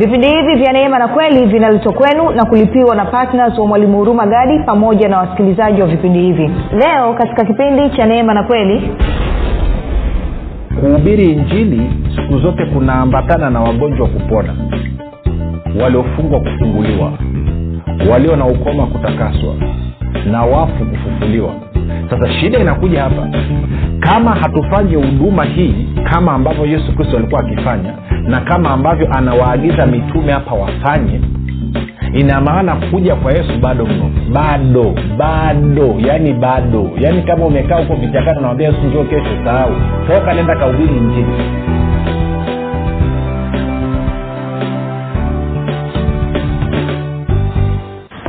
vipindi hivi vya neema na kweli vinaletwa kwenu na kulipiwa na ptns wa mwalimu huruma gadi pamoja na wasikilizaji wa vipindi hivi. Leo katika kipindi cha neema na kweli kuhubiri injili siku zote kunaambatana na wagonjwa kupona waliofungwa kufunguliwa walio na ukoma kutakaswa na wafu kufufuliwa sasa shida inakuja hapa. Kama hatufanyi huduma hii kama ambavyo yesu kristo alikuwa akifanya na kama ambavyo anawaagiza mitume hapa wafanye ina maana kuja kwa yesu bado mno. Bado bado yani bado. Yani kama umekaa huko vichakata nawambia yesu njoo kesho sahau toka nenda kaubili injili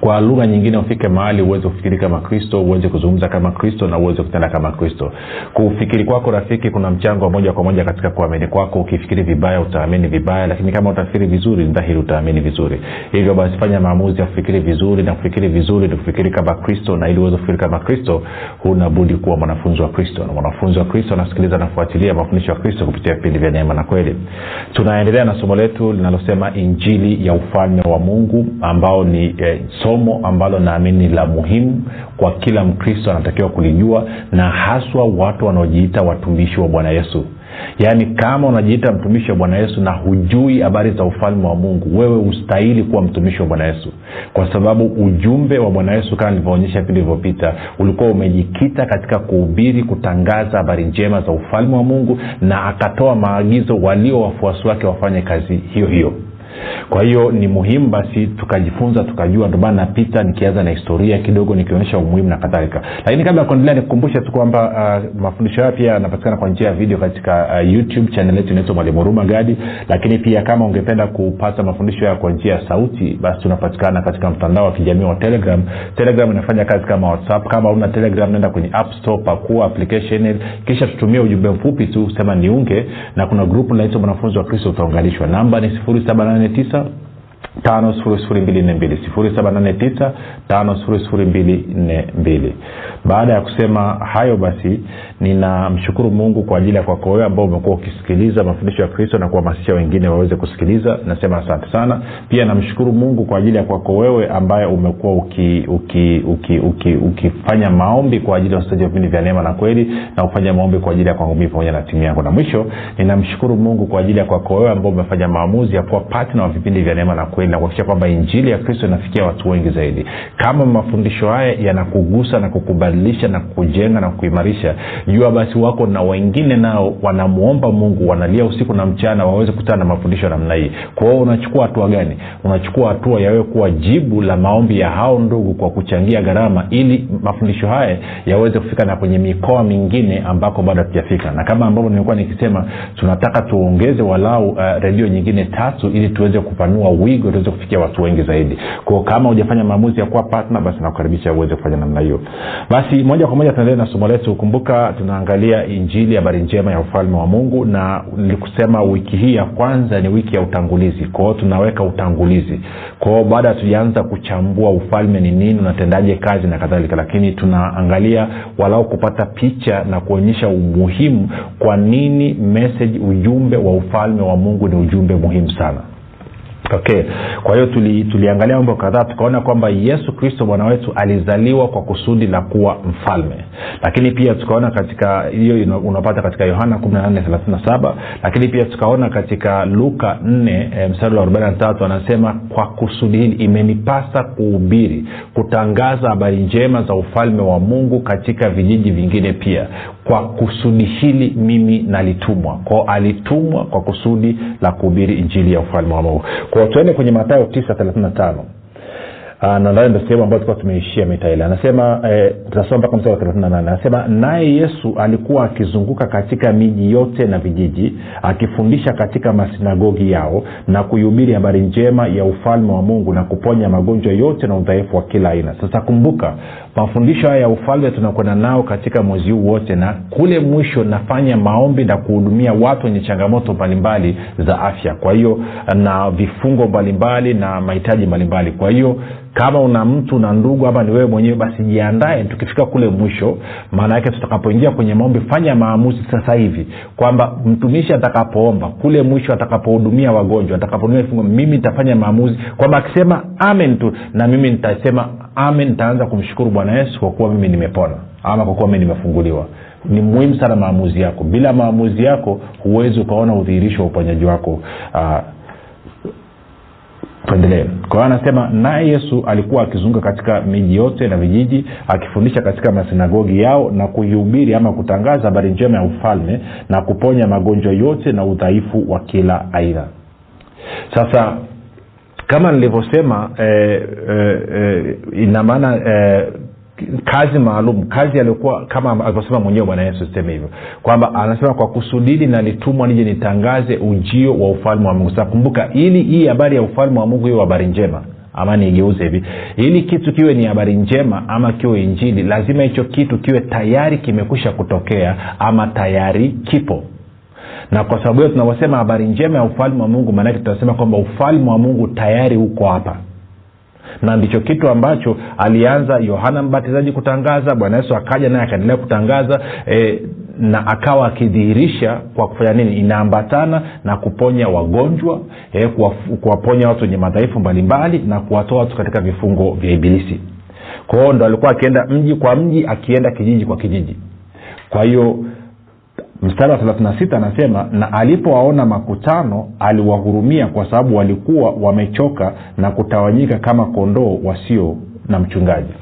kwa lugha nyingine ufike mahali uweze kufikiri kama kristo uweze kuzungumza kama kristo na uweze kutenda kama kristo. Kufikiri kwako rafiki kuna mchango wa moja kwa moja katika kuamini kwako. Ukifikiri vibaya utaamini vibaya lakini kama utafikiri vizuri dhahiri utaamini vizuri. Hivyo basi fanya maamuzi ya kufikiri vizuri na kufikiri vizuri ni kufikiri kama kristo. Na ili uweze kufikiri kama kristo huna budi kuwa mwanafunzi wa kristo. Na mwanafunzi wa kristo anasikiliza nafuatilia mafundisho ya kristo kupitia vipindi vya neema na kweli. Tunaendelea na somo letu linalosema injili ya ufalme wa mungu ambao ni eh, somo ambalo naamini la muhimu kwa kila mkristo anatakiwa kulijua na haswa watu wanaojiita watumishi wa bwana yesu. Yaani kama unajiita mtumishi wa bwana yesu na hujui habari za ufalme wa mungu wewe ustahili kuwa mtumishi wa bwana yesu. Kwa sababu ujumbe wa bwana yesu kama nilivyoonyesha vipindi vilivyopita ulikuwa umejikita katika kuhubiri kutangaza habari njema za ufalme wa mungu na akatoa maagizo walio wafuasi wake wafanye kazi hiyo hiyo kwa hiyo ni muhimu basi tukajifunza tukajua ndomana napita nikianza na historia kidogo nikionyesha umuhimu na kadhalika. Lakini kabla ya kuendelea nikukumbushe tu kwamba uh, mafundisho hayo pia yanapatikana kwa njia ya video katika uh, youtube. Chanel yetu inaitwa mwalimu huruma gadi. Lakini pia kama ungependa kupata mafundisho hayo kwa njia ya sauti basi tunapatikana katika mtandao wa kijamii wa telegram. Telegram inafanya kazi kama whatsapp. Kama una telegram naenda kwenye app store pakua application kisha tutumie ujumbe mfupi tu sema niunge na kuna grupu linaitwa mwanafunzi wa kristo utaunganishwa. Namba ni monetiza baada ya kusema hayo basi ninamshukuru mungu kwa ajili ya kwako wewe ambao umekuwa ukisikiliza mafundisho ya kristo na kuhamasisha wengine waweze kusikiliza. Nasema asante sana. Pia namshukuru mungu kwa ajili ya kwako wewe ambaye umekuwa ukifanya uki, uki, uki, uki, maombi kwa ajili ya wasikilizaji wa vipindi vya neema na kweli na kufanya maombi kwa ajili ya kwangu mii pamoja na timu yangu. Na mwisho ninamshukuru mungu kwa ajili ya kwako wewe ambao umefanya maamuzi ya kuwa patna wa vipindi vya neema na kweli na kuhakikisha kwamba injili ya kristo inafikia watu wengi zaidi. Kama mafundisho haya yanakugusa na kukubadilisha na kukujenga na kukuimarisha jua basi wako na wengine nao wanamwomba mungu wanalia usiku na mchana waweze kutana na mafundisho ya namna hii. Kwa hio unachukua hatua gani unachukua hatua yawewe kuwa jibu la maombi ya hao ndugu kwa kuchangia gharama ili mafundisho haya yaweze kufika na kwenye mikoa mingine ambako bado hatujafika. Na kama ambavyo nimekuwa nikisema tunataka tuongeze walau uh, redio nyingine tatu ili tuweze kupanua wigo tuweze kufikia watu wengi zaidi. Kwao kama hujafanya maamuzi ya kuwa partner basi nakukaribisha uweze kufanya namna hiyo. Basi moja kwa moja tunaendelea na somo letu. Kumbuka tunaangalia injili habari njema ya ufalme wa mungu na nilikusema wiki hii ya kwanza ni wiki ya utangulizi. Kwao tunaweka utangulizi kwao baada hatujaanza kuchambua ufalme ni nini unatendaje kazi na kadhalika. Lakini tunaangalia walau kupata picha na kuonyesha umuhimu kwa nini message ujumbe wa ufalme wa mungu ni ujumbe muhimu sana okay kwa hiyo tuli, tuliangalia mambo kadhaa tukaona kwamba yesu kristo bwana wetu alizaliwa kwa kusudi la kuwa mfalme. Lakini pia tukaona katika hiyo unapata katika yohana 1837 lakini pia tukaona katika luka 4 e, mstari wa 43 anasema kwa kusudi hili imenipasa kuhubiri kutangaza habari njema za ufalme wa mungu katika vijiji vingine pia. Kwa kusudi hili mimi nalitumwa. Kwao alitumwa kwa kusudi la kuhubiri injili ya ufalme wa mungu kwao tuende kwenye matayo 935 Ah, na nadhani ndo sehemu ambayo tulikuwa tumeishia mitaile anasema eh, tunasoma mpaka mstari wa thelathini na nane. Anasema naye yesu alikuwa akizunguka katika miji yote na vijiji akifundisha katika masinagogi yao na kuihubiri habari njema ya ufalme wa mungu na kuponya magonjwa yote na udhaifu wa kila aina. Sasa kumbuka mafundisho haya ya ufalme tunakwenda nao katika mwezi huu wote na kule mwisho nafanya maombi na kuhudumia watu wenye changamoto mbalimbali za afya. Kwa hiyo na vifungo mbalimbali na mahitaji mbalimbali. Kwa hiyo kama una mtu na ndugu ama ni wewe mwenyewe basi jiandae. Tukifika kule mwisho maana yake tutakapoingia kwenye maombi fanya maamuzi sasa hivi kwamba mtumishi atakapoomba kule mwisho atakapohudumia wagonjwa atakapohudumia vifungo mimi nitafanya maamuzi kwamba akisema amen tu na mimi nitasema amen nitaanza kumshukuru bwana yesu kwa kuwa mimi nimepona ama kwa kuwa mimi nimefunguliwa. Ni muhimu sana maamuzi yako. Bila maamuzi yako huwezi ukaona udhihirisho wa uponyaji wako. Uh, tuendelee. Kwa hiyo anasema naye yesu alikuwa akizunguka katika miji yote na vijiji akifundisha katika masinagogi yao na kuihubiri ama kutangaza habari njema ya ufalme na kuponya magonjwa yote na udhaifu wa kila aina. Sasa kama nilivyosema eh, eh, eh, ina maana eh, kazi maalum kazi aliyokuwa kama alivyosema mwenyewe bwana yesu siseme hivyo kwamba anasema kwa kusudili nalitumwa nije nitangaze ujio wa ufalme wa mungu. Sasa kumbuka ili hii habari ya ufalme wa mungu hiyo habari njema ama niigeuze hivi ili kitu kiwe ni habari njema ama kiwe injili lazima hicho kitu kiwe tayari kimekwisha kutokea ama tayari kipo na kwa sababu hiyo tunaposema habari njema ya ufalme wa mungu maanake tunasema kwamba ufalme wa mungu tayari huko hapa. Na ndicho kitu ambacho alianza yohana mbatizaji kutangaza bwana yesu akaja naye akaendelea kutangaza e, na akawa akidhihirisha kwa kufanya nini? Inaambatana na kuponya wagonjwa e, kuwaponya watu wenye madhaifu mbalimbali na kuwatoa watu katika vifungo vya ibilisi. Kwao ndo alikuwa akienda mji kwa mji akienda kijiji kwa kijiji. Kwa hiyo mstari wa 36 anasema na alipowaona makutano aliwahurumia kwa sababu walikuwa wamechoka na kutawanyika kama kondoo wasio na mchungaji.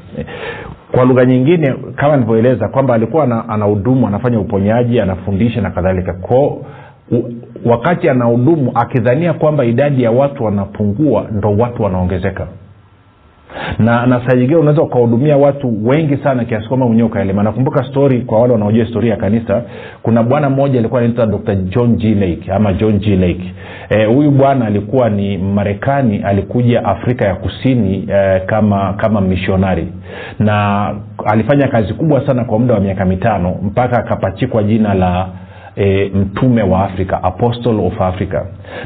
Kwa lugha nyingine kama nilivyoeleza kwamba alikuwa anahudumu anafanya uponyaji anafundisha na kadhalika. Ko wakati anahudumu akidhania kwamba idadi ya watu wanapungua ndo watu wanaongezeka na na saingine unaweza ukahudumia watu wengi sana kiasi kwamba mwenyewe ukaelema nakumbuka story kwa wale wanaojua historia ya kanisa kuna bwana mmoja alikuwa anaitwa dr john g. Lake ama john g. Lake. Huyu e, bwana alikuwa ni marekani alikuja afrika ya kusini e, kama kama mishonari na alifanya kazi kubwa sana kwa muda wa miaka mitano mpaka akapachikwa jina la e, mtume wa afrika apostle of africa.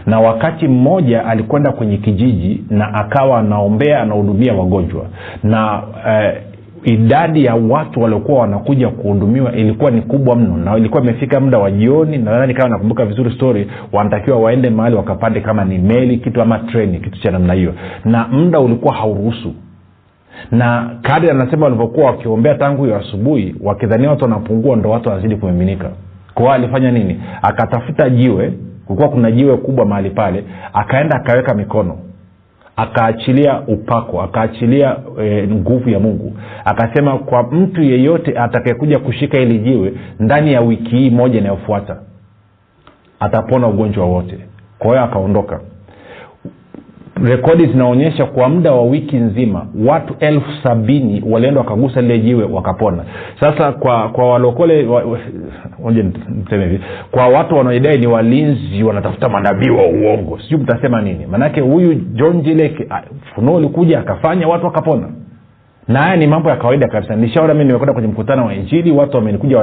Na wakati mmoja alikwenda kwenye kijiji na akawa anaombea anahudumia wagonjwa. Na e, idadi ya watu waliokuwa wanakuja kuhudumiwa ilikuwa ni kubwa mno. Na ilikuwa imefika muda wa jioni nadhani kama nakumbuka vizuri story wanatakiwa waende mahali wakapande kama ni meli kitu ama treni kitu cha namna hiyo. Na muda ulikuwa hauruhusu. Na kadi anasema walivyokuwa wakiombea tangu hiyo asubuhi wakidhania watu wanapungua ndo watu wanazidi kumiminika kwao alifanya nini? Akatafuta jiwe kulikuwa kuna jiwe kubwa mahali pale akaenda akaweka mikono akaachilia upako akaachilia e, nguvu ya mungu. Akasema kwa mtu yeyote atakayekuja kushika hili jiwe ndani ya wiki hii moja inayofuata atapona ugonjwa wote. Kwa hiyo akaondoka rekodi zinaonyesha kwa muda wa wiki nzima watu elfu sabini walienda wakagusa lile jiwe wakapona. Sasa kwa kwa walokole wa, wa, hivi kwa watu wanaodai ni walinzi wanatafuta manabii wa uongo. Sijui mtasema nini. Maanake huyu john jilek funuo ulikuja akafanya watu wakapona na haya ni mambo ya kawaida kabisa. Nishaona mi nimekwenda kwenye mkutano wa injili watu wamenikuja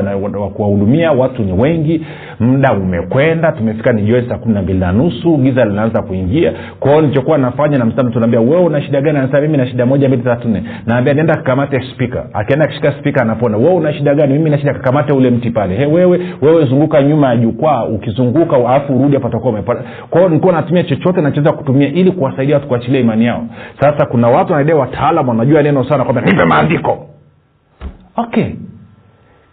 kuwahudumia watu ni wengi muda umekwenda tumefika ni jioni saa kumi na mbili na nusu giza linaanza kuingia. Kwao nilichokuwa nafanya na mstari tunaambia wewe una shida gani? Anasema mimi na shida moja mbili tatu nne. Naambia nenda kakamate spika akienda akishika spika anapona. Wewe una shida gani? Mimi na shida kakamate ule mti pale. He wewe wewe zunguka nyuma ya jukwaa ukizunguka alafu urudi hapa utakuwa umepata kwao nilikuwa natumia chochote nachoweza kutumia ili kuwasaidia watu kuachilia imani yao. Sasa kuna watu wanadai wataalam wanajua neno sana kwamba nipe maandiko. Okay.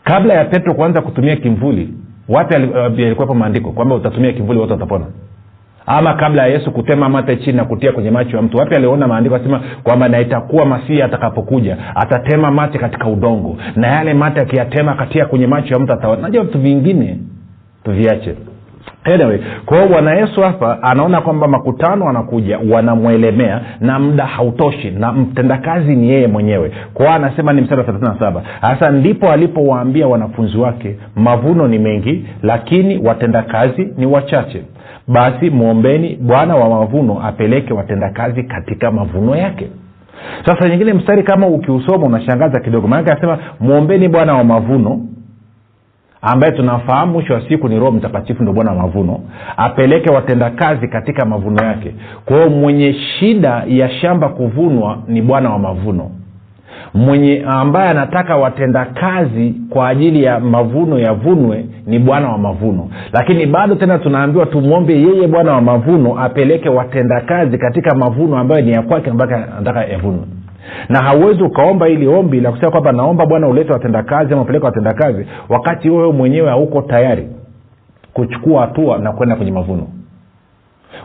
Kabla ya petro kuanza kutumia kimvuli wapi yalikuwepo maandiko kwamba utatumia kimvuli wote watapona. Ama kabla ya yesu kutema mate chini na kutia kwenye macho ya mtu wapi aliona maandiko asema kwamba na itakuwa masihi atakapokuja atatema mate katika udongo. Na yale mate akiyatema katia kwenye macho ya mtu ataona najua vitu vingine tuviache anyway kwa bwana yesu hapa anaona kwamba makutano anakuja wanamwelemea na muda hautoshi na mtendakazi ni yeye mwenyewe. Kwao anasema ni mstari wa 37 hasa ndipo alipowaambia wanafunzi wake mavuno ni mengi lakini watendakazi ni wachache. Basi mwombeni bwana wa mavuno apeleke watendakazi katika mavuno yake. Sasa nyingine mstari kama ukiusoma unashangaza kidogo. Maanake anasema mwombeni bwana wa mavuno ambaye tunafahamu mwisho wa siku ni roho mtakatifu ndo bwana wa mavuno apeleke watendakazi katika mavuno yake. Kwa mwenye shida ya shamba kuvunwa ni bwana wa mavuno. Mwenye ambaye anataka watendakazi kwa ajili ya mavuno yavunwe ni bwana wa mavuno. Lakini bado tena tunaambiwa tumwombe yeye bwana wa mavuno apeleke watendakazi katika mavuno ambayo ni ya kwake ambayo anataka yavunwe na hauwezi ukaomba ili ombi la kusema kwamba naomba bwana ulete watendakazi ama upeleke watendakazi wakati wewe mwenyewe hauko tayari kuchukua hatua na kwenda kwenye mavuno.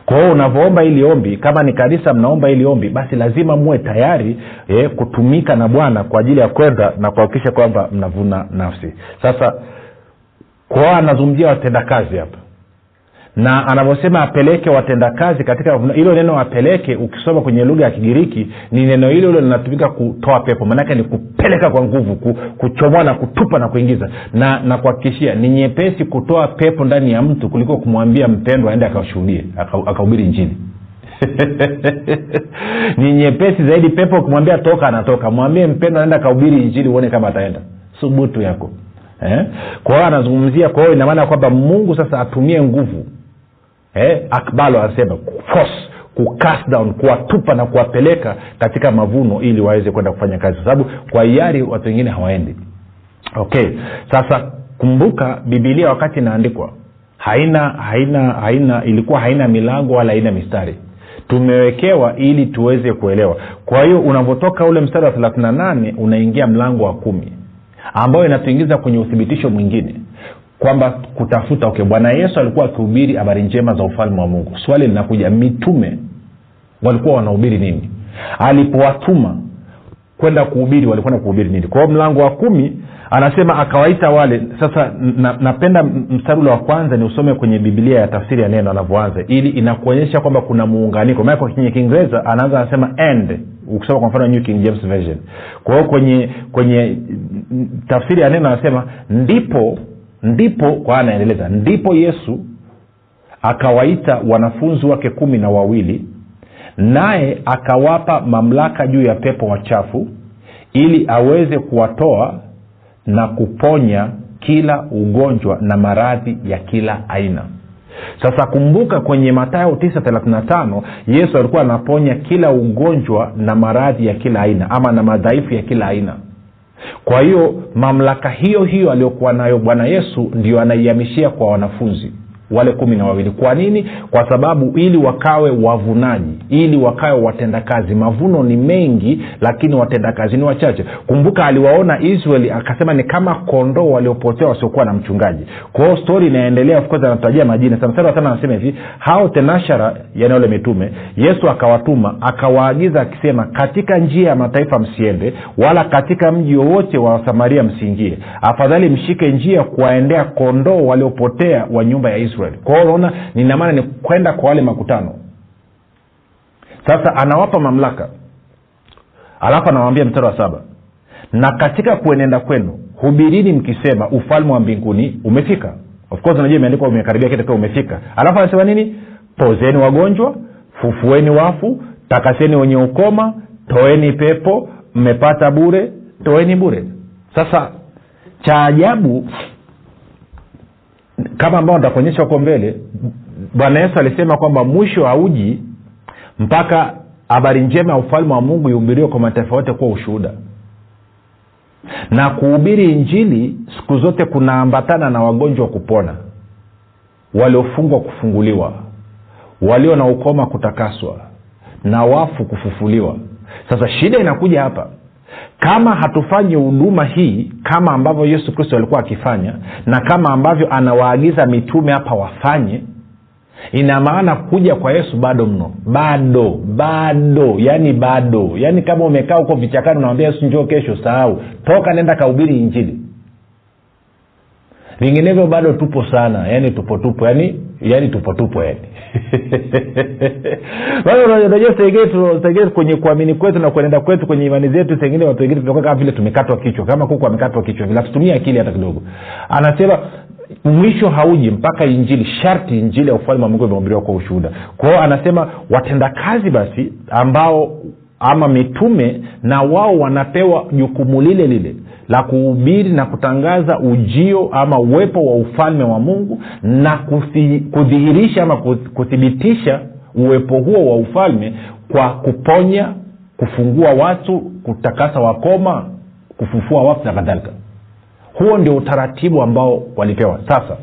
Kwa hiyo unavyoomba ili ombi kama ni kanisa mnaomba ili ombi basi lazima muwe tayari eh, kutumika na bwana kwa ajili ya kwenda na kuhakikisha kwamba mnavuna nafsi. Sasa kwao anazungumzia watendakazi hapa na anavyosema apeleke watendakazi katika hilo neno apeleke ukisoma kwenye lugha ya kigiriki ni neno hilo hilo linatumika kutoa pepo. Maanake ni kupeleka kwa nguvu kuchomoa na kutupa na kuingiza. Na nakuhakikishia ni nyepesi kutoa pepo ndani ya mtu kuliko kumwambia mpendwa aende akashuhudie akahubiri njini ni nyepesi zaidi pepo ukimwambia toka anatoka. Mwambie mpendwa aenda akahubiri injili uone kama ataenda. Subutu yako. Eh? kwa hiyo anazungumzia kwa hiyo inamaana kwamba mungu sasa atumie nguvu eh? akbalo anasema force kucast down kuwatupa na kuwapeleka katika mavuno ili waweze kwenda kufanya kazi. Kwa sababu kwa hiari watu wengine hawaendi. Okay sasa kumbuka bibilia wakati inaandikwa haina haina haina ilikuwa haina milango wala haina mistari. Tumewekewa ili tuweze kuelewa. Kwa hiyo unavyotoka ule mstari wa 38 unaingia mlango wa kumi ambayo inatuingiza kwenye uthibitisho mwingine kwamba kutafuta. Okay bwana yesu alikuwa akihubiri habari njema za ufalme wa mungu. Swali linakuja mitume walikuwa wanahubiri nini? Alipowatuma kwenda kuhubiri walikwenda kuhubiri nini? Kwa hiyo mlango wa kumi anasema akawaita wale. Sasa na, napenda mstari ule wa kwanza ni usome kwenye bibilia ya tafsiri ya neno anavyoanza ili inakuonyesha kwamba kuna muunganiko. Maana kwenye kiingereza anaanza anasema end ukisoma kwa mfano new king james version. Kwa hiyo kwenye kwenye tafsiri ya neno anasema ndipo ndipo kwa anaendeleza ndipo yesu akawaita wanafunzi wake kumi na wawili naye akawapa mamlaka juu ya pepo wachafu ili aweze kuwatoa na kuponya kila ugonjwa na maradhi ya kila aina. Sasa kumbuka kwenye matayo 935 yesu alikuwa anaponya kila ugonjwa na maradhi ya kila aina ama na madhaifu ya kila aina kwa hiyo mamlaka hiyo hiyo aliyokuwa nayo bwana yesu ndio anaihamishia kwa wanafunzi wale kumi na wawili. Kwa nini? Kwa sababu ili wakawe wavunaji ili wakawe watendakazi. Mavuno ni mengi lakini watendakazi ni wachache. Kumbuka aliwaona israeli akasema ni kama kondoo waliopotea wasiokuwa na mchungaji. Kwa hiyo stori inaendelea of majina. Anasema hivi hao tenashara yani wale mitume yesu akawatuma akawaagiza akisema katika njia ya mataifa msiende wala katika mji wowote wa samaria msiingie. Afadhali mshike njia kuwaendea kondoo waliopotea wa nyumba ya israeli kwa kwao unaona ninamaana ni kwenda kwa wale makutano. Sasa anawapa mamlaka. Alafu anawambia mstari wa saba na katika kuenenda kwenu hubirini mkisema ufalme wa mbinguni umefika. Of course unajua imeandikwa umekaribia kitu umefika. Alafu anasema nini? Pozeni wagonjwa fufueni wafu takaseni wenye ukoma toeni pepo mmepata bure toeni bure. Sasa cha ajabu kama ambao nitakuonyesha huko mbele bwana yesu alisema kwamba mwisho hauji mpaka habari njema ya ufalme wa mungu ihubiriwe kwa mataifa yote kuwa ushuhuda. Na kuhubiri injili siku zote kunaambatana na wagonjwa kupona waliofungwa kufunguliwa walio na ukoma kutakaswa na wafu kufufuliwa. Sasa shida inakuja hapa kama hatufanyi huduma hii kama ambavyo yesu kristo alikuwa akifanya na kama ambavyo anawaagiza mitume hapa wafanye ina maana kuja kwa yesu bado mno. Bado bado yani bado. Yaani kama umekaa huko vichakani unawambia yesu njoo kesho sahau toka nenda kaubiri injili. Vinginevyo bado tupo sana. Yani tupotupo tupo yani yaani tupo tupo yani unajua saingine kwenye kuamini kwetu na kuenenda kwetu kwenye imani zetu sengine watu wengine tunakuwa kama vile tumekatwa kichwa kama kuku amekatwa kichwa vile atutumia akili hata kidogo. Anasema mwisho hauji mpaka injili sharti injili ya ufalme wa mungu imehubiriwa kwa ushuhuda. Kwao anasema watendakazi basi ambao ama mitume na wao wanapewa jukumu lile lile la kuhubiri na kutangaza ujio ama uwepo wa ufalme wa mungu na kudhihirisha ama kuthibitisha uwepo huo wa ufalme kwa kuponya kufungua watu kutakasa wakoma kufufua wafu na kadhalika. Huo ndio utaratibu ambao walipewa. Sasa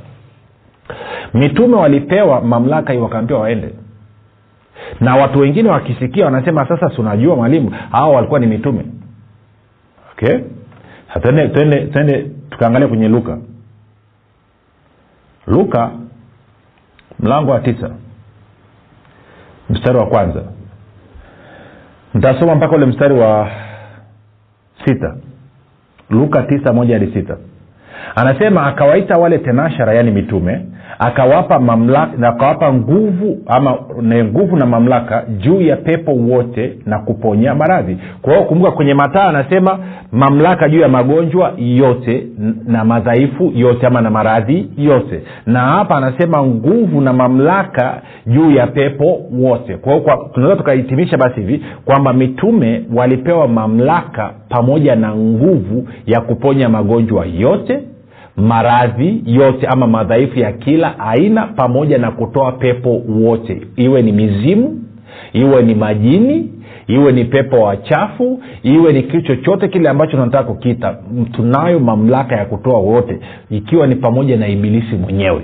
mitume walipewa mamlaka hii wakaambiwa waende. Na watu wengine wakisikia wanasema sasa si unajua mwalimu hawa walikuwa ni mitume. Okay twende tukaangalia kwenye luka. Luka mlango wa tisa. Mstari wa kwanza. Ntasoma mpaka ule mstari wa sita. Luka tisa moja hadi sita. Anasema akawaita wale tenashara yaani mitume akawapa mamlaka akawapa nguvu ama ne nguvu na mamlaka juu ya pepo wote na kuponya maradhi. Kwa hiyo kumbuka kwenye mataa anasema mamlaka juu ya magonjwa yote na madhaifu yote ama na maradhi yote. Na hapa anasema nguvu na mamlaka juu ya pepo wote. Kwa hiyo tunaweza tukahitimisha basi hivi kwamba mitume walipewa mamlaka pamoja na nguvu ya kuponya magonjwa yote maradhi yote ama madhaifu ya kila aina pamoja na kutoa pepo wote. Iwe ni mizimu iwe ni majini iwe ni pepo wachafu iwe ni kitu chochote kile ambacho tunataka kukita tunayo mamlaka ya kutoa wote ikiwa ni pamoja na ibilisi mwenyewe.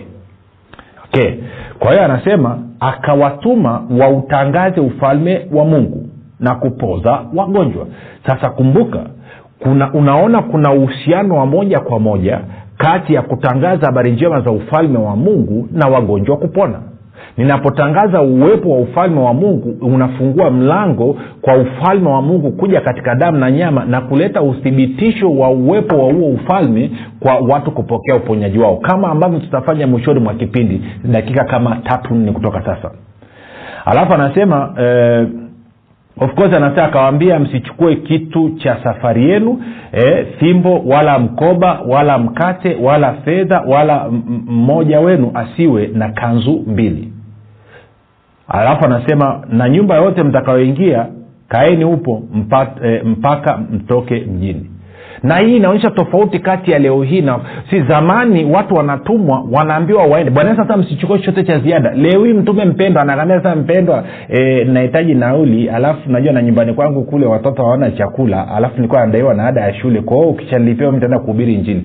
Okay. Kwa hiyo anasema akawatuma wautangaze ufalme wa mungu na kupoza wagonjwa. Sasa kumbuka kuna unaona kuna uhusiano wa moja kwa moja kati ya kutangaza habari njema za ufalme wa mungu na wagonjwa kupona. Ninapotangaza uwepo wa ufalme wa mungu unafungua mlango kwa ufalme wa mungu kuja katika damu na nyama na kuleta uthibitisho wa uwepo wa huo ufalme kwa watu kupokea uponyaji wao kama ambavyo tutafanya mwishoni mwa kipindi dakika kama tatu nne kutoka sasa. Alafu anasema eh, of course anasema akawaambia msichukue kitu cha safari yenu e, fimbo wala mkoba wala mkate wala fedha wala mmoja wenu asiwe na kanzu mbili. Alafu anasema na nyumba yote mtakayoingia kaeni upo mpaka, e, mpaka mtoke mjini na hii inaonyesha tofauti kati ya leo hii na si zamani watu wanatumwa wanaambiwa waende. Bwana sasa msichukue chochote cha ziada. Leo hii mtume mpendwa anaambia sasa mpendwa e, nahitaji nauli alafu najua na nyumbani kwangu kule watoto hawana chakula alafu nilikuwa nadaiwa na ada ya shule. Kwa hiyo ukishalipewa mtaenda kuhubiri injili.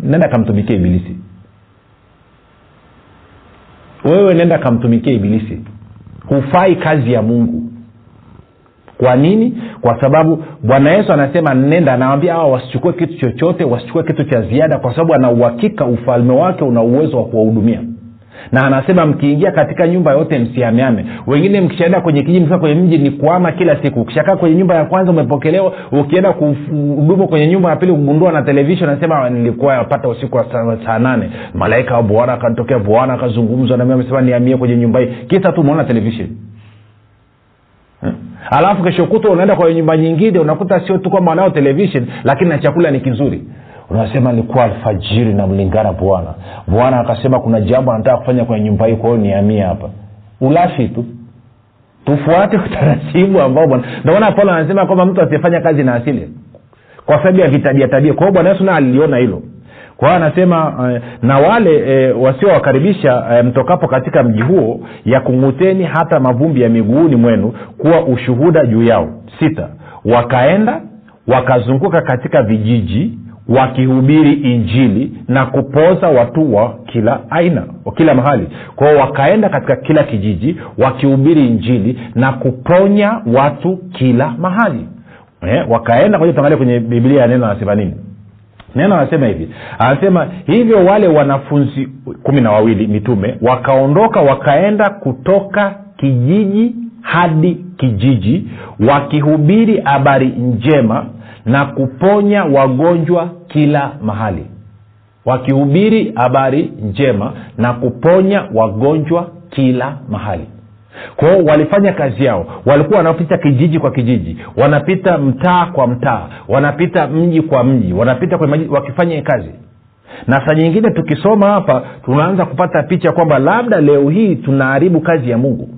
Nenda kamtumikia ibilisi. Wewe nenda kamtumikia ibilisi. Hufai kazi ya mungu kwa nini? Kwa sababu bwana yesu anasema nenda anawambia hawa wasichukue kitu chochote wasichukue kitu cha ziada kwa sababu anauhakika ufalme wake una uwezo wa kuwahudumia. Na anasema mkiingia katika nyumba yote msiamiame wengine mkishaenda kwenye kijiji mkifika kwenye mji ni kuama kila siku. Ukishakaa kwenye nyumba ya kwanza umepokelewa ukienda kuhudumu kwenye nyumba ya pili kugundua na televishen anasema nilikuwa napata usiku wa saa, saa nane. Malaika wa bwana akanitokea bwana akazungumza nami amesema niamie kwenye nyumba hii. Kisa tu umeona televishen hmm? alafu kesho kutwa unaenda kwa nyumba nyingine unakuta sio tu kwamba wanao televishen lakini na chakula ni kizuri. Unasema nilikuwa alfajiri namlingana bwana. Bwana akasema kuna jambo anataka kufanya kwenye nyumba hii kwa hiyo niamie hapa. Ulafi tu. Tufuate utaratibu ambao bwana ndomana paulo anasema kwamba mtu asiyefanya kazi na asile. Kwa sababu ya vitabia tabia. Kwa hiyo bwana yesu naye aliliona hilo kwa anasema eh, na wale eh, wasiowakaribisha eh, mtokapo katika mji huo yakung'uteni hata mavumbi ya miguuni mwenu kuwa ushuhuda juu yao. Sita wakaenda wakazunguka katika vijiji wakihubiri injili na kupoza watu wa kila aina wa kila mahali. Kwao wakaenda katika kila kijiji wakihubiri injili na kuponya watu kila mahali. Eh, wakaenda kwenye tuangalia kwenye biblia ya neno anasema nini neno anasema hivi. Anasema hivyo wale wanafunzi kumi na wawili mitume wakaondoka wakaenda kutoka kijiji hadi kijiji wakihubiri habari njema na kuponya wagonjwa kila mahali. Wakihubiri habari njema na kuponya wagonjwa kila mahali kwao walifanya kazi yao. Walikuwa wanapita kijiji kwa kijiji. Wanapita mtaa kwa mtaa. Wanapita mji kwa mji. Wanapita kwa maji wakifanya kazi. Na saa nyingine tukisoma hapa tunaanza kupata picha kwamba labda leo hii tunaharibu kazi ya mungu.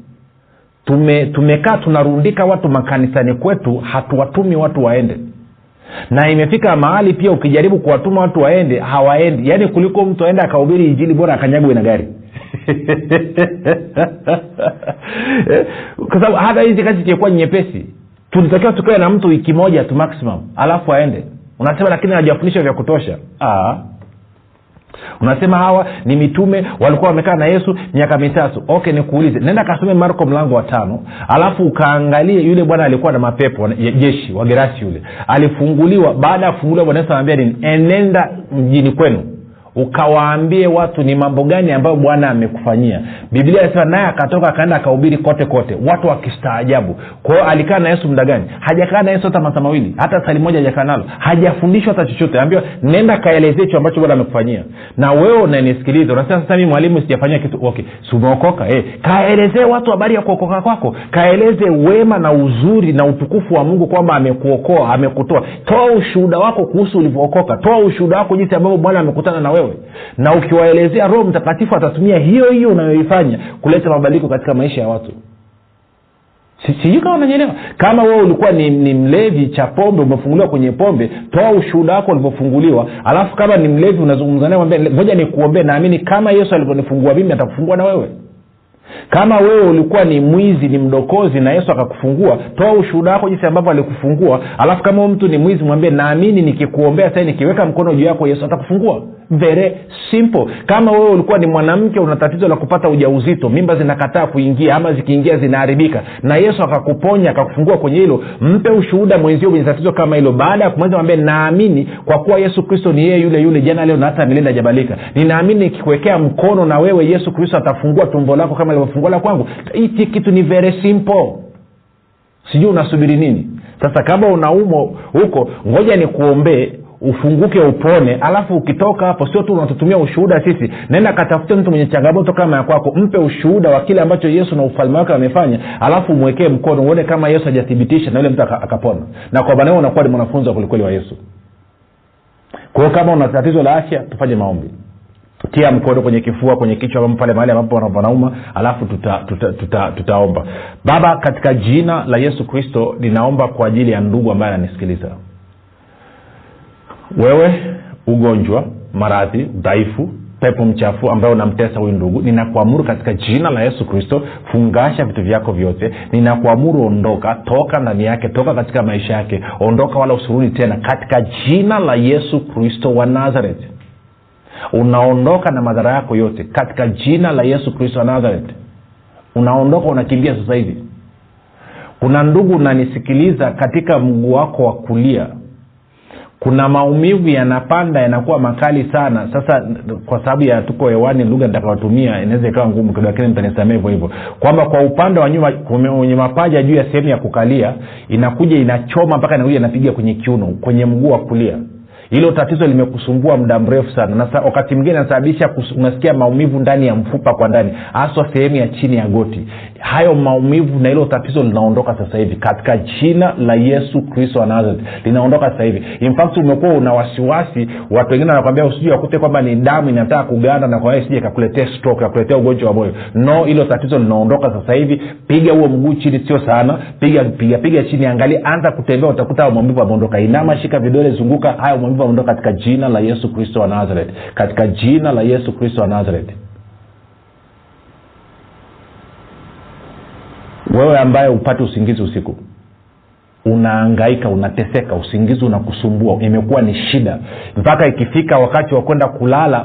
Tume tumekaa tunarundika watu makanisani kwetu hatuwatumi watu waende. Na imefika mahali pia ukijaribu kuwatuma watu waende hawaendi. Yaani kuliko mtu aende akahubiri injili bora akanyagwe na gari kwa sababu hata hizi kazi ingekuwa nyepesi tulitakiwa tukawe na mtu wiki moja tu maximum alafu aende. Unasema lakini hajafundisha vya kutosha. Aa. unasema hawa ni mitume walikuwa wamekaa na yesu miaka mitatu. Okay nikuulize nenda kasome marko mlango wa tano alafu ukaangalie yule bwana alikuwa na mapepo jeshi wa gerasi yule. Alifunguliwa baada ya kufunguliwa bwana yesu anaambia nini? Enenda mjini kwenu ukawaambie watu ni mambo gani ambayo bwana amekufanyia. Biblia inasema naye akatoka akaenda akahubiri kote kote watu wakistaajabu. Kwao alikaa na yesu muda gani? Hajakaa na yesu hata masaa mawili hata sali moja hajakaa nalo. Hajafundishwa hata chochote. Ambiwa nenda kaelezee hicho ambacho bwana amekufanyia. Na wewe unanisikiliza unasema sasa mi mwalimu sijafanyia kitu. Okay siumeokoka eh. kaelezee watu habari ya kuokoka kwako. Kaeleze wema na uzuri na utukufu wa mungu kwamba amekuokoa amekutoa. Toa ushuhuda wako kuhusu ulivyookoka. Toa ushuhuda wako jinsi ambavyo bwana amekutana na wewe na ukiwaelezea roho mtakatifu atatumia hiyo hiyo unayoifanya kuleta mabadiliko katika maisha ya watu. Sijui kama unanyelewa kama wewe ulikuwa ni, ni mlevi cha pombe umefunguliwa kwenye pombe toa ushuhuda wako ulivyofunguliwa alafu kama ni mlevi unazungumza naye moja nikuombee naamini kama yesu alivyonifungua mimi atakufungua na wewe kama wewe ulikuwa ni mwizi ni mdokozi na yesu akakufungua toa ushuhuda wako jinsi ambavyo alikufungua. Alafu kama mtu ni mwizi mwambie naamini nikikuombea sai nikiweka mkono juu yako yesu atakufungua. Very simple. Kama wewe ulikuwa ni mwanamke una tatizo la kupata ujauzito mimba zinakataa kuingia ama zikiingia zinaharibika na yesu akakuponya akakufungua kwenye hilo mpe ushuhuda mwenzio kwenye tatizo kama hilo. Baada ya kumaliza mwambie naamini kwa kuwa yesu kristo ni yeye yule yule jana leo na hata milele ajabalika. Ninaamini nikikuwekea mkono na wewe yesu kristo atafungua tumbo lako kama ilivyofungua la kwangu. Hichi kitu ni very simple. Sijui unasubiri nini. Sasa kama unaumwa huko ngoja nikuombee ufunguke upone alafu ukitoka hapo sio tu unatutumia ushuhuda sisi. Naenda katafute mtu mwenye changamoto kama ya kwako mpe ushuhuda wa kile ambacho yesu na ufalme wake amefanya alafu umwekee mkono uone kama yesu hajathibitisha na yule mtu akapona. Na kwa maana unakuwa ni mwanafunzi wa kwelikweli wa yesu. Kwa kama una tatizo la afya tufanye maombi tia mkono kwenye kifua kwenye kichwa pale mahali ambapo wanauma alafu tutaomba tuta, tuta, tuta baba katika jina la yesu kristo ninaomba kwa ajili ya ndugu ambaye ananisikiliza. Wewe ugonjwa maradhi udhaifu pepo mchafu ambaye unamtesa huyu ndugu ninakuamuru katika jina la yesu kristo fungasha vitu vyako vyote. Ninakuamuru ondoka toka ndani yake toka katika maisha yake ondoka wala usurudi tena katika jina la yesu kristo wa nazareth unaondoka na madhara yako yote katika jina la yesu kristo wa nazareth. Unaondoka unakimbia sasa hivi. Kuna ndugu unanisikiliza katika mguu wako wa kulia. Kuna maumivu yanapanda yanakuwa makali sana. Sasa kwa sababu ya tuko hewani lugha nitakayotumia inaweza ikawa ngumu kidogo lakini mtanisamea hivyo hivyo. Kwamba kwa upande wa nyuma kwenye mapaja juu ya sehemu ya kukalia inakuja inachoma mpaka inakuja inapiga kwenye kiuno kwenye mguu wa kulia hilo tatizo limekusumbua muda mrefu sana. Na wakati mwingine inasababisha unasikia maumivu ndani ya mfupa kwa ndani haswa sehemu ya chini ya goti. Hayo maumivu na hilo tatizo linaondoka sasa hivi katika jina la yesu kristo wa nazareth. Linaondoka sasa hivi. In umekuwa una wasiwasi watu wengine wanakwambia usijui wakute kwamba ni damu inataka kuganda na kwa sije kakuletea stroke kakuletea ugonjwa wa moyo. No hilo tatizo linaondoka sasa hivi. Piga huo mguu chini sio sana. Piga piga piga chini angalia anza kutembea utakuta maumivu ameondoka inama shika vidole zunguka hayo maumivu ameondoka katika jina la yesu kristo wa nazaret katika jina la yesu kristo wa nazaret wewe ambaye upate usingizi usiku unaangaika unateseka usingizi unakusumbua imekuwa ni shida. Mpaka ikifika wakati wa kwenda kulala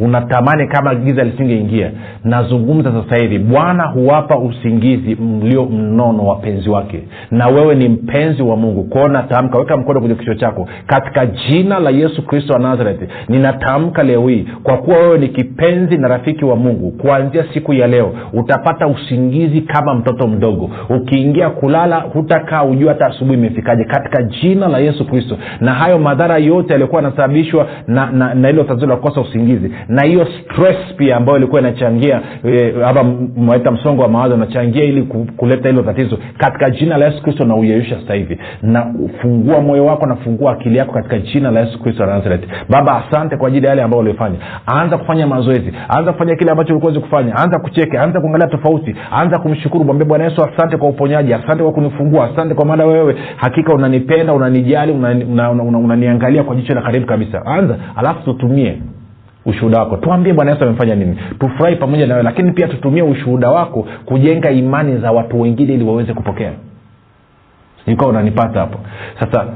unatamani una kama giza lisingeingia. Nazungumza sasa hivi bwana huwapa usingizi mlio mnono wapenzi wake na wewe ni mpenzi wa mungu. Kwao natamka weka mkono kwenye kichwa chako katika jina la yesu kristo wa nazareti ninatamka leo hii kwa kuwa wewe ni kipenzi na rafiki wa mungu kuanzia siku ya leo utapata usingizi kama mtoto mdogo. Ukiingia kulala hutakaa ujua hata asubuhi imefikaje katika jina la yesu kristo. Na hayo madhara yote yaliyokuwa yanasababishwa na, na, na ilo tatizo la kukosa usingizi na hiyo stress pia ambayo ilikuwa inachangia e, ama mwaita msongo wa mawazo unachangia ili kuleta hilo tatizo. Katika jina la yesu kristo na uyeyusha sasa hivi. Na fungua moyo wako na fungua akili yako katika jina la yesu kristo nazareti baba asante kwa ajili ya yale ambayo uliofanya. Anza kufanya mazoezi. Anza kufanya kile ambacho ulikuwezi kufanya. Anza kucheke. Anza kuangalia tofauti. Anza kumshukuru. Mwambie bwana yesu asante kwa uponyaji. Asante kwa kunifungua. Asante kwa maana wewe hakika unanipenda unanijali unaniangalia una, una, una, una kwa jicho la karibu kabisa. Anza alafu tutumie ushuhuda wako. Tuambie bwana yesu amefanya nini. Tufurahi pamoja nawe lakini pia tutumie ushuhuda wako kujenga imani za watu wengine ili waweze kupokea. Ikawa unanipata hapo. Sasa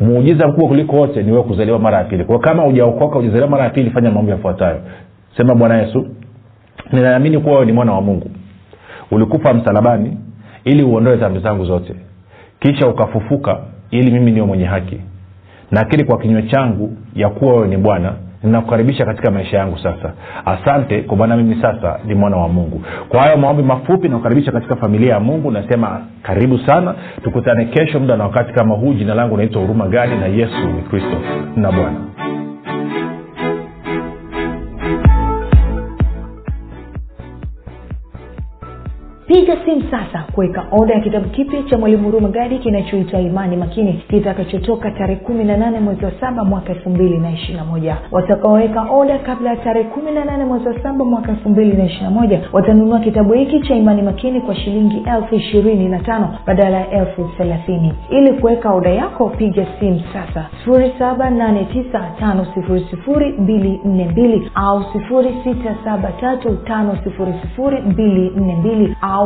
muujiza mkubwa kuliko wote ni kuzaliwa mara ya pili. Kwao kama ujaokoka ujazaliwa mara ya pili fanya mambo yafuatayo. Sema bwana yesu ninaamini kuwa wewe ni mwana wa mungu. Ulikufa msalabani ili uondoe dhambi zangu zote kisha ukafufuka ili mimi niwe mwenye haki. Nakiri kwa kinywa changu ya kuwa wewe ni bwana ninakukaribisha katika maisha yangu sasa. Asante kwa maana mimi sasa ni mwana wa mungu. Kwa hayo maombi mafupi nakukaribisha katika familia ya mungu nasema karibu sana. Tukutane kesho muda na wakati kama huu. Jina langu naitwa huruma gadi na yesu ni kristo na bwana piga simu sasa kuweka oda ya kitabu kipya cha mwalimu huruma gadi kinachoitwa imani makini. Kitakachotoka tarehe kumi na nane mwezi wa saba mwaka elfu mbili na ishirina moja. Watakaoweka oda kabla ya tarehe kumi na nane mwezi wa saba mwaka elfu mbili na ishirina moja watanunua kitabu hiki cha imani makini kwa shilingi elfu ishirini na tano badala ya elfu thelathini. Ili kuweka oda yako piga simu sasa. sifuri saba nane tisa tano sifuri sifuri mbili nne mbili au sifuri sita saba tatu tano sifuri sifuri mbili nne mbili au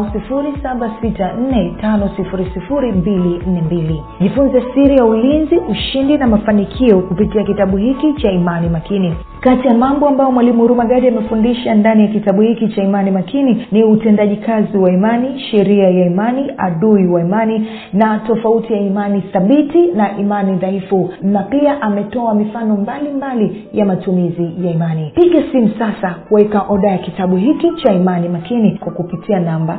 nne mbili. Jifunze siri ya ulinzi ushindi na mafanikio kupitia kitabu hiki cha imani makini kati ya mambo ambayo mwalimu hurumagadi amefundisha ndani ya kitabu hiki cha imani makini ni utendaji kazi wa imani sheria ya imani adui wa imani na tofauti ya imani thabiti na imani dhaifu. Na pia ametoa mifano mbalimbali mbali ya matumizi ya imani. Piga simu sasa kuweka oda ya kitabu hiki cha imani makini kwa kupitia namba